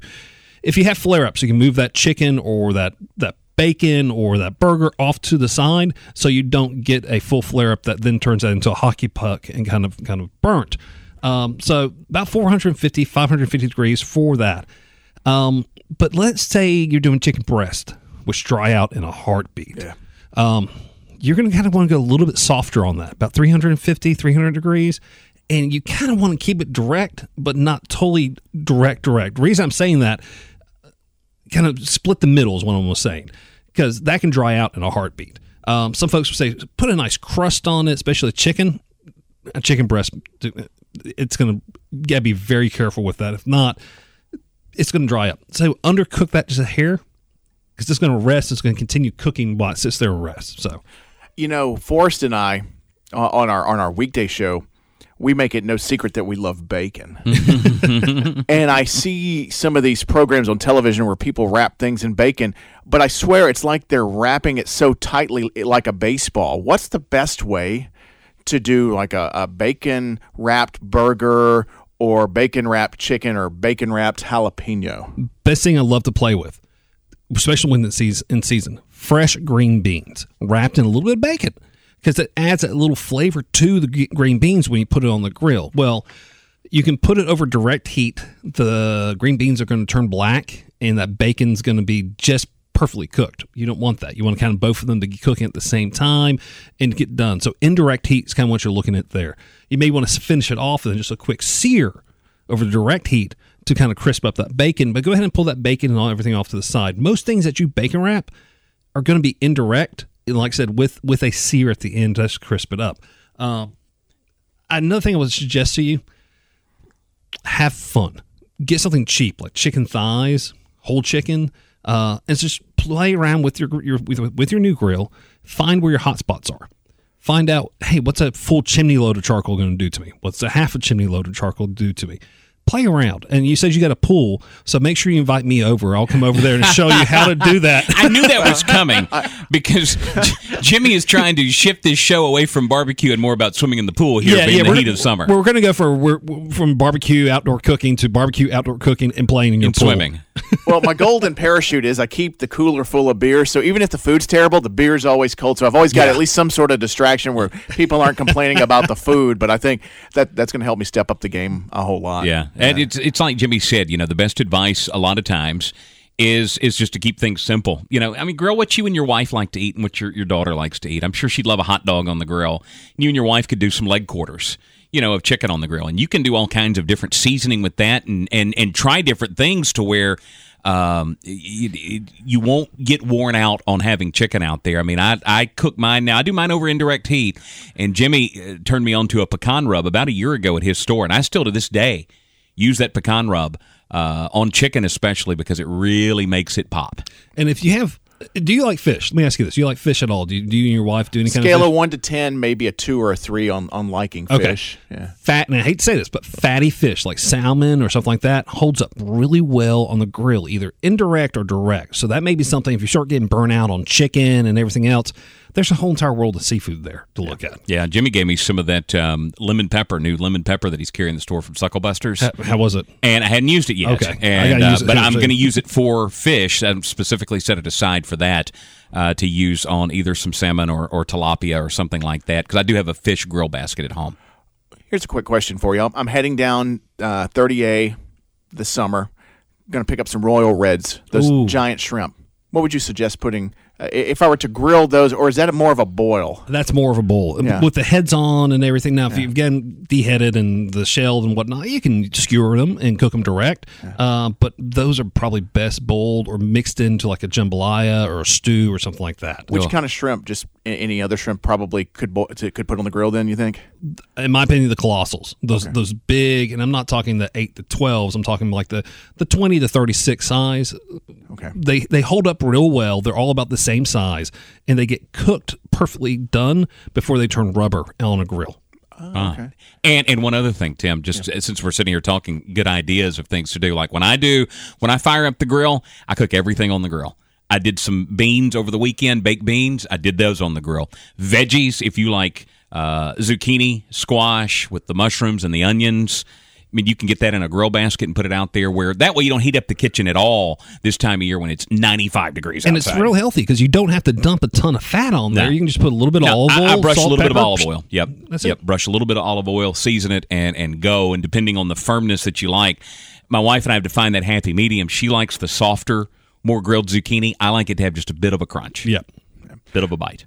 if you have flare ups you can move that chicken or that that bacon or that burger off to the side so you don't get a full flare up that then turns that into a hockey puck and kind of kind of burnt. Um, so about 450 550 degrees for that. Um, but let's say you're doing chicken breast which dry out in a heartbeat. Yeah. Um, you're going to kind of want to go a little bit softer on that, about 350, 300 degrees. And you kind of want to keep it direct, but not totally direct, direct. The reason I'm saying that, kind of split the middle is what I'm saying, because that can dry out in a heartbeat. Um, some folks would say put a nice crust on it, especially chicken, a chicken breast. It's going to gotta be very careful with that. If not, it's going to dry up. So undercook that just a hair, because it's going to rest. It's going to continue cooking while it sits there and rests. So, You know, Forrest and I uh, on our on our weekday show, we make it no secret that we love bacon. and I see some of these programs on television where people wrap things in bacon, but I swear it's like they're wrapping it so tightly like a baseball. What's the best way to do like a, a bacon wrapped burger or bacon wrapped chicken or bacon wrapped jalapeno? best thing I love to play with, especially when it's in season, fresh green beans wrapped in a little bit of bacon because it adds that little flavor to the green beans when you put it on the grill. Well, you can put it over direct heat. The green beans are going to turn black, and that bacon's going to be just perfectly cooked. You don't want that. You want to kind of both of them to be cooking at the same time and get done. So indirect heat is kind of what you're looking at there. You may want to finish it off with just a quick sear over the direct heat to kind of crisp up that bacon. But go ahead and pull that bacon and all everything off to the side. Most things that you bacon wrap are going to be indirect, and like I said, with with a sear at the end to just crisp it up. Um, another thing I would suggest to you: have fun. Get something cheap like chicken thighs, whole chicken, uh, and just play around with your your with, with your new grill. Find where your hot spots are. Find out, hey, what's a full chimney load of charcoal going to do to me? What's a half a chimney load of charcoal do to me? Play around. And you said you got a pool, so make sure you invite me over. I'll come over there and show you how to do that. I knew that was coming because Jimmy is trying to shift this show away from barbecue and more about swimming in the pool here being the we're- heat of summer We're going to go for we're, we're- from barbecue outdoor cooking to barbecue outdoor cooking and playing in your and pool. swimming. Well, my golden parachute is I keep the cooler full of beer. So even if the food's terrible, the beer's always cold. So I've always got at least some sort of distraction where people aren't complaining about the food. But I think that that's going to help me step up the game a whole lot. Yeah, and it's it's like Jimmy said. You know, the best advice a lot of times is is just to keep things simple. You know, I mean, grill what you and your wife like to eat and what your your daughter likes to eat. I'm sure she'd love a hot dog on the grill. You and your wife could do some leg quarters. You know, of chicken on the grill, and you can do all kinds of different seasoning with that, and and and try different things to where. Um, you, you won't get worn out on having chicken out there. I mean, I I cook mine now. I do mine over indirect heat, and Jimmy uh, turned me on to a pecan rub about a year ago at his store, and I still to this day use that pecan rub uh, on chicken, especially because it really makes it pop. And if you have, do you like fish? Let me ask you this: Do you like fish at all? Do you, do you and your wife do any kind of Scale of of one to ten, maybe a two or a three on, on liking Okay. fish. Yeah. fat? And I hate to say this, but fatty fish like salmon or something like that holds up really well on the grill, either indirect or direct. So that may be something if you start getting burnt out on chicken and everything else. There's a whole entire world of seafood there to look at. Yeah, Jimmy gave me some of that um, lemon pepper, new lemon pepper that he's carrying in the store from Sucklebusters. How, how was it? and I hadn't used it yet. Okay. And, gotta uh, it but I'm going to use it for fish. I specifically set it aside for that uh, to use on either some salmon or, or tilapia or something like that because I do have a fish grill basket at home. Here's a quick question for you. I'm, I'm heading down uh, 30A this summer. Going to pick up some Royal Reds, those Ooh. giant shrimp. What would you suggest putting if I were to grill those, or is that more of a boil? That's more of a boil Yeah. with the heads on and everything. Now, if you've gotten deheaded and the shelled and whatnot, you can skewer them and cook them direct. Uh, but those are probably best boiled or mixed into like a jambalaya or a stew or something like that. Which kind of shrimp? Just any other shrimp probably could bo- could put on the grill. Then you think? in my opinion, the colossals, those those big, and I'm not talking the eight to twelves. I'm talking like the the twenty to thirty six size. Okay. They they hold up real well. They're all about the same size, and they get cooked perfectly done before they turn rubber on a grill. Ah. And and one other thing, Tim, just since we're sitting here talking good ideas of things to do, like when I do when I fire up the grill, I cook everything on the grill. I did some beans over the weekend, baked beans. I did those on the grill. Veggies, if you like uh, zucchini, squash with the mushrooms and the onions. I mean, you can get that in a grill basket and put it out there where that way you don't heat up the kitchen at all this time of year when it's 95 degrees And outside. it's real healthy because you don't have to dump a ton of fat on there. No. You can just put a little bit of No, olive oil. I, brush salt, a little bit of olive oil. Yep. That's yep. it. Brush a little bit of olive oil, season it, and and go. And depending on the firmness that you like, my wife and I have to find that happy medium. She likes the softer, more grilled zucchini. I like it to have just a bit of a crunch. Yep. Bit of a bite.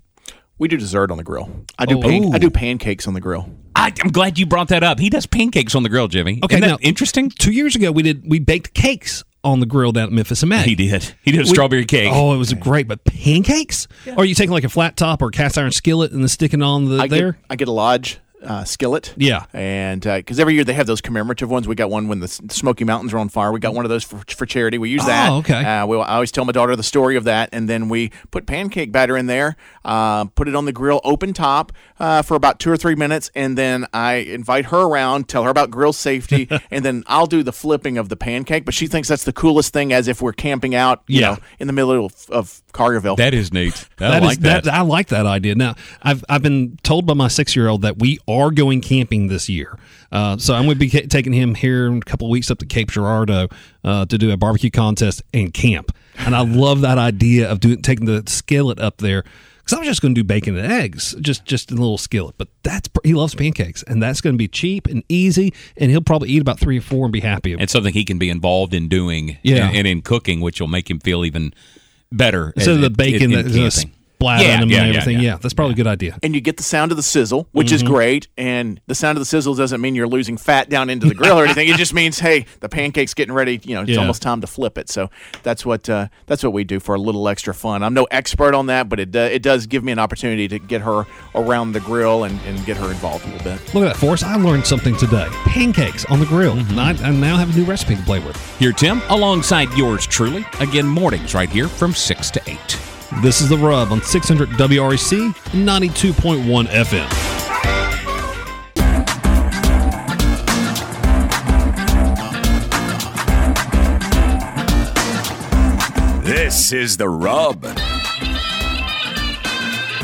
We do dessert on the grill. I do Oh. pan- I do pancakes on the grill. I, I'm glad you brought that up. He does pancakes on the grill, Jimmy. Okay, Isn't that now- interesting. Two years ago, we did we baked cakes on the grill down at Memphis in May. He did. He did a We- strawberry cake. Oh, it was great. But pancakes? Or are you taking like a flat top or cast iron skillet and then sticking on the I there? get I get a lodge uh, skillet. Yeah. and because every year they have those commemorative ones. We got one when the Smoky Mountains are on fire. We got one of those for, for charity. We use that. Oh, okay. Uh, we, I always tell my daughter the story of that, and then we put pancake batter in there, uh, put it on the grill, open top uh, for about two or three minutes, and then I invite her around, tell her about grill safety, and then I'll do the flipping of the pancake. But she thinks that's the coolest thing, as if we're camping out, you Yeah. know, in the middle of, of that is neat. I That is- like that. I like that idea. Now, I've I've been told by my six year old that we are going camping this year. Uh, so I'm going to be ca- taking him here in a couple of weeks up to Cape Girardeau uh, to do a barbecue contest and camp. And I love that idea of doing taking the skillet up there. Because I was just going to do bacon and eggs, just just in a little skillet. But that's he loves pancakes, and that's going to be cheap and easy, and he'll probably eat about three or four and be happy. and something he can be involved in doing Yeah. and, and in cooking, which will make him feel even better. Instead of the bacon that's going to camping. splat Yeah, on him yeah, and yeah, everything. yeah. Yeah, that's probably a good idea. and you get the sound of the sizzle, which is Mm-hmm. great. And the sound of the sizzle doesn't mean you're losing fat down into the grill or anything. It just means, hey, the pancake's getting ready. You know, it's Yeah. almost time to flip it. So that's what uh, that's what we do for a little extra fun. I'm no expert on that, but it uh, it does give me an opportunity to get her around the grill and, and get her involved a little bit. Look at that, Forrest. I learned something today. Pancakes on the grill. Mm-hmm. And I, I now have a new recipe to play with. Here, Tim, alongside yours truly. Again, mornings right here from 6 to 8. This is The Rub on 600 WREC 92.1 FM. This is the rub.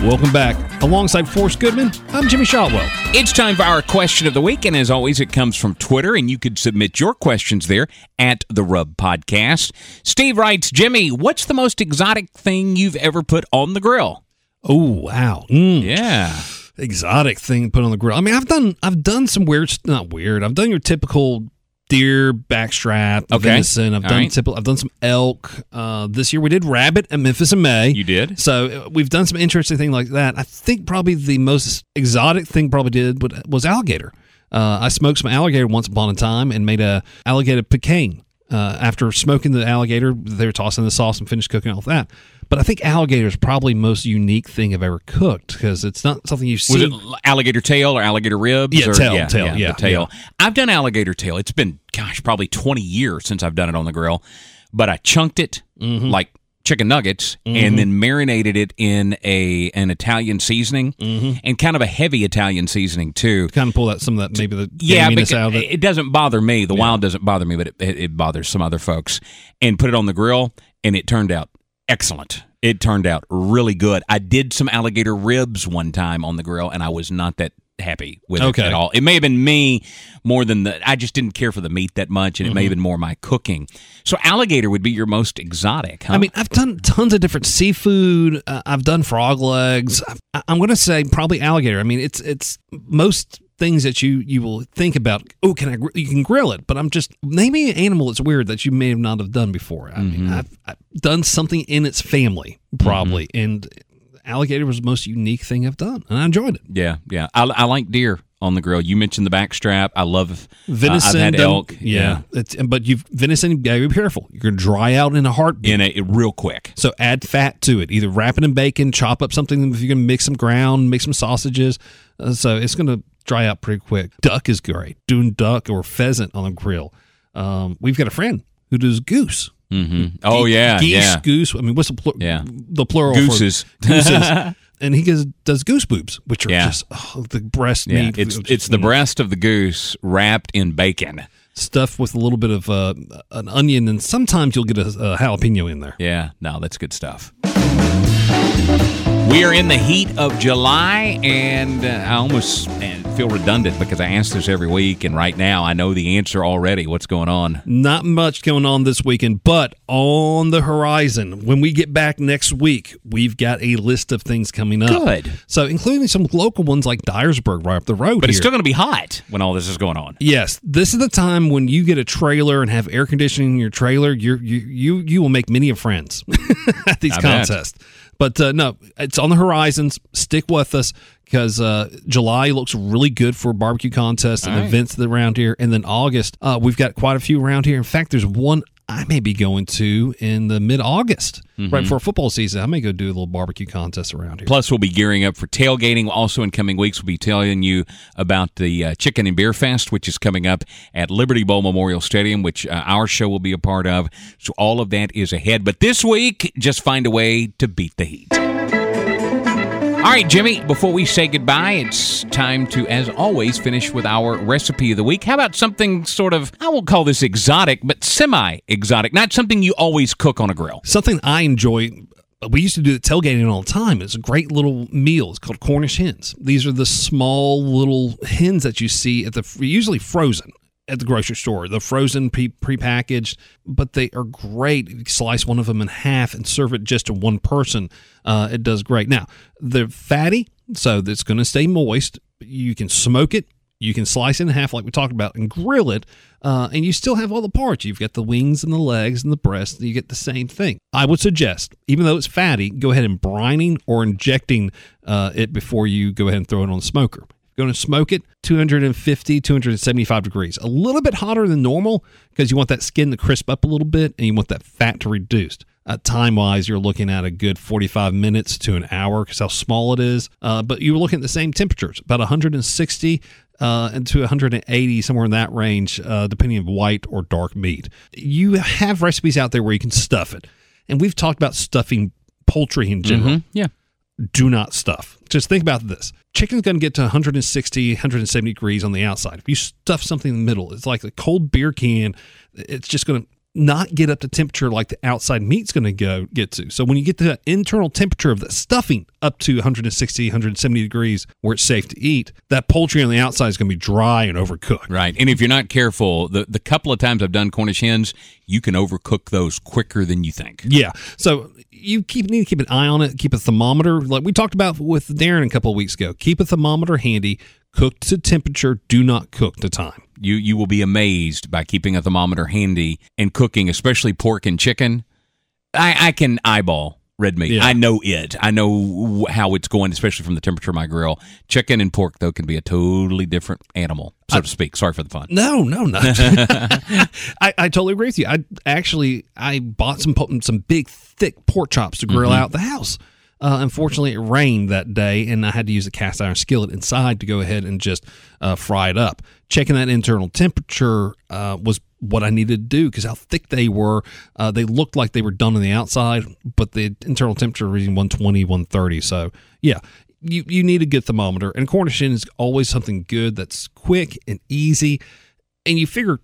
Welcome back. Alongside Forrest Goodman, I'm Jimmy Shotwell. It's time for our question of the week, and as always, it comes from Twitter, and you could submit your questions there at the Rub Podcast. Steve writes, Jimmy, what's the most exotic thing you've ever put on the grill? Oh, wow. Mm. Yeah. Exotic thing put on the grill. I mean, I've done I've done some weird, not weird. I've done your typical deer backstrap, Okay. venison. I've All done right. typical. I've done some elk. Uh, this year we did rabbit at Memphis in May. You did? So uh, we've done some interesting thing like that. I think probably the most exotic thing probably did was alligator. Uh, I smoked some alligator once upon a time and made a alligator piquant. Uh, after smoking the alligator, they were tossing the sauce and finished cooking all that. But I think alligator is probably the most unique thing I've ever cooked because it's not something you Was see. it alligator tail or alligator ribs? Yeah, or, tail, tail, yeah, the tail. I've done alligator tail. It's been, gosh, probably 20 years since I've done it on the grill, but I chunked it Mm-hmm. like chicken nuggets and then marinated it in a an Italian seasoning and kind of a heavy Italian seasoning too. kind of pull out some of that maybe the Yeah, out of it. it doesn't bother me. The wild doesn't bother me, but it, it bothers some other folks. And put it on the grill, and it turned out excellent. It turned out really good. I did some alligator ribs one time on the grill, and I was not that happy with Okay. it at all. It may have been me more than the. I just didn't care for the meat that much, and it may Mm-hmm. have been more my cooking. So alligator would be your most exotic. Huh? I mean, I've done tons of different seafood. Uh, I've done frog legs. I, I'm going to say probably alligator. I mean, it's it's most things that you you will think about. Oh, can I? gr- You can grill it, but I'm just naming an animal that's weird that you may have not have done before. I mean, mm-hmm. I've, I've done something in its family probably, mm-hmm. and alligator was the most unique thing I've done, and I enjoyed it. Yeah, yeah. I, I like deer on the grill. You mentioned the backstrap. I love Venison, I've had don't- elk. yeah, It's, but you've venison. You gotta be careful. You're gonna dry out in a heartbeat. in a real quick. So add fat to it. Either wrap it in bacon, chop up something. If you're gonna mix some ground, make some sausages. Uh, so it's gonna dry out pretty quick. Duck is great. Doing duck or pheasant on a grill. Um, we've got a friend who does goose. Mm-hmm. Oh yeah, geese, yeah. goose. I mean, what's the, pl- Yeah. the plural? Gooses. For gooses. and he goes, does goose boobs, which are Yeah. just oh, the breast Yeah, meat. it's it's the breast of the goose wrapped in bacon. stuff with a little bit of uh, an onion, and sometimes you'll get a, a jalapeno in there. Yeah, no, that's good stuff. We are in the heat of July, and uh, I almost feel redundant because I ask this every week, and right now I know the answer already. What's going on? Not much going on this weekend, but on the horizon, when we get back next week, we've got a list of things coming up. Good. So, including some local ones like Dyersburg right up the road. But it's still going to be hot when all this is going on. Yes, this is the time when you get a trailer and have air conditioning in your trailer. You're, you you you will make many of friends at these I bet. But uh, no, it's on the horizons. Stick with us because uh, July looks really good for barbecue contests and right. events around here. And then August, uh, we've got quite a few around here. In fact, there's one I may be going to in the mid August, Mm-hmm. right before football season. I may go do a little barbecue contest around here. Plus, we'll be gearing up for tailgating. Also, in coming weeks, we'll be telling you about the uh, Chicken and Beer Fest, which is coming up at Liberty Bowl Memorial Stadium, which uh, our show will be a part of. So, all of that is ahead. But this week, just find a way to beat the heat. All right, Jimmy, before we say goodbye, it's time to, as always, finish with our recipe of the week. How about something sort of, I won't call this exotic, but semi exotic, not something you always cook on a grill? Something I enjoy. We used to do the tailgating all the time. It's a great little meal. It's called Cornish hens. These are the small little hens that you see at the usually frozen at the grocery store. They're frozen, pre prepackaged, but they are great. You slice one of them in half and serve it just to one person. Uh, it does great. Now they're fatty, so it's going to stay moist. You can smoke it. You can slice it in half, like we talked about, and grill it, uh, and you still have all the parts. You've got the wings and the legs and the breast. And you get the same thing. I would suggest, even though it's fatty, go ahead and brining or injecting uh, it before you go ahead and throw it on the smoker. Going to smoke it 250, 275 degrees, a little bit hotter than normal because you want that skin to crisp up a little bit and you want that fat to reduce. Uh, time wise, you're looking at a good 45 minutes to an hour because how small it is. Uh, but you're looking at the same temperatures, about 160 uh, and to 180, somewhere in that range, uh, depending on white or dark meat. You have recipes out there where you can stuff it. And we've talked about stuffing poultry in general Yeah. do not stuff. Just think about this. Chicken's going to get to 160, 170 degrees on the outside. If you stuff something in the middle, it's like a cold beer can. It's just going to not get up to temperature like the outside meat's going to go get to. So when you get the internal temperature of the stuffing up to 160, 170 degrees where it's safe to eat, that poultry on the outside is going to be dry and overcooked. Right. And if you're not careful, the, the couple of times I've done Cornish hens, you can overcook those quicker than you think. Yeah. So you keep need to keep an eye on it. Keep a thermometer, like we talked about with Darren a couple of weeks ago. Keep a thermometer handy. Cook to temperature. Do not cook to time. You you will be amazed by keeping a thermometer handy and cooking, especially pork and chicken. I, I can eyeball red meat. Yeah. I know it. I know how it's going, especially from the temperature of my grill. Chicken and pork though can be a totally different animal, so to speak. Sorry for the fun. No, no, no. I, I totally agree with you. I actually I bought some some big thick pork chops to grill out the house. Uh, unfortunately, it rained that day, and I had to use a cast iron skillet inside to go ahead and just uh, fry it up. Checking that internal temperature uh, was what I needed to do because how thick they were. Uh, they looked like they were done on the outside, but the internal temperature reading 120, 130. So, yeah, you, you need a good thermometer. And Cornish hen is always something good that's quick and easy. And you figure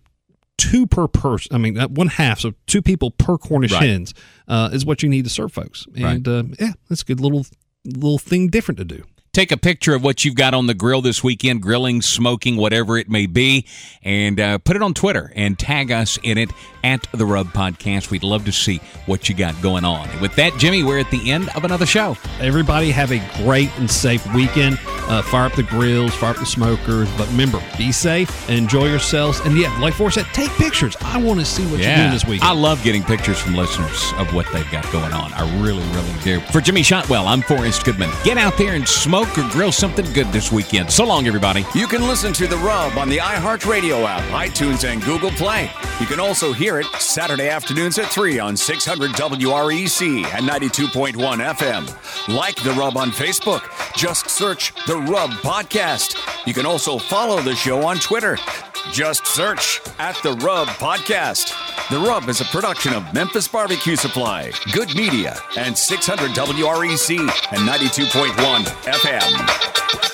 two per person. I mean, one half, so two people per Cornish Right. hens uh, is what you need to serve folks. And uh, yeah, that's a good little little thing different to do. Take a picture of what you've got on the grill this weekend, grilling, smoking, whatever it may be, and uh, put it on Twitter and tag us in it at the Rub Podcast. We'd love to see what you got going on. And with that, Jimmy, we're at the end of another show. Everybody have a great and safe weekend. Uh, fire up the grills, fire up the smokers, but remember, be safe and enjoy yourselves. And yeah, like Forrest said, take pictures. I want to see what you're doing this weekend. I love getting pictures from listeners of what they've got going on. I really, really do. For Jimmy Shotwell, I'm Forrest Goodman. Get out there and smoke or grill something good this weekend. So long, everybody. You can listen to The Rub on the iHeartRadio app, iTunes, and Google Play. You can also hear it Saturday afternoons at 3 on 600 WREC and 92.1 FM. Like The Rub on Facebook. Just search The Rub Podcast. You can also follow the show on Twitter. Just search at The Rub Podcast. The Rub is a production of Memphis Barbecue Supply, Good Media, and 600 WREC and 92.1 FM.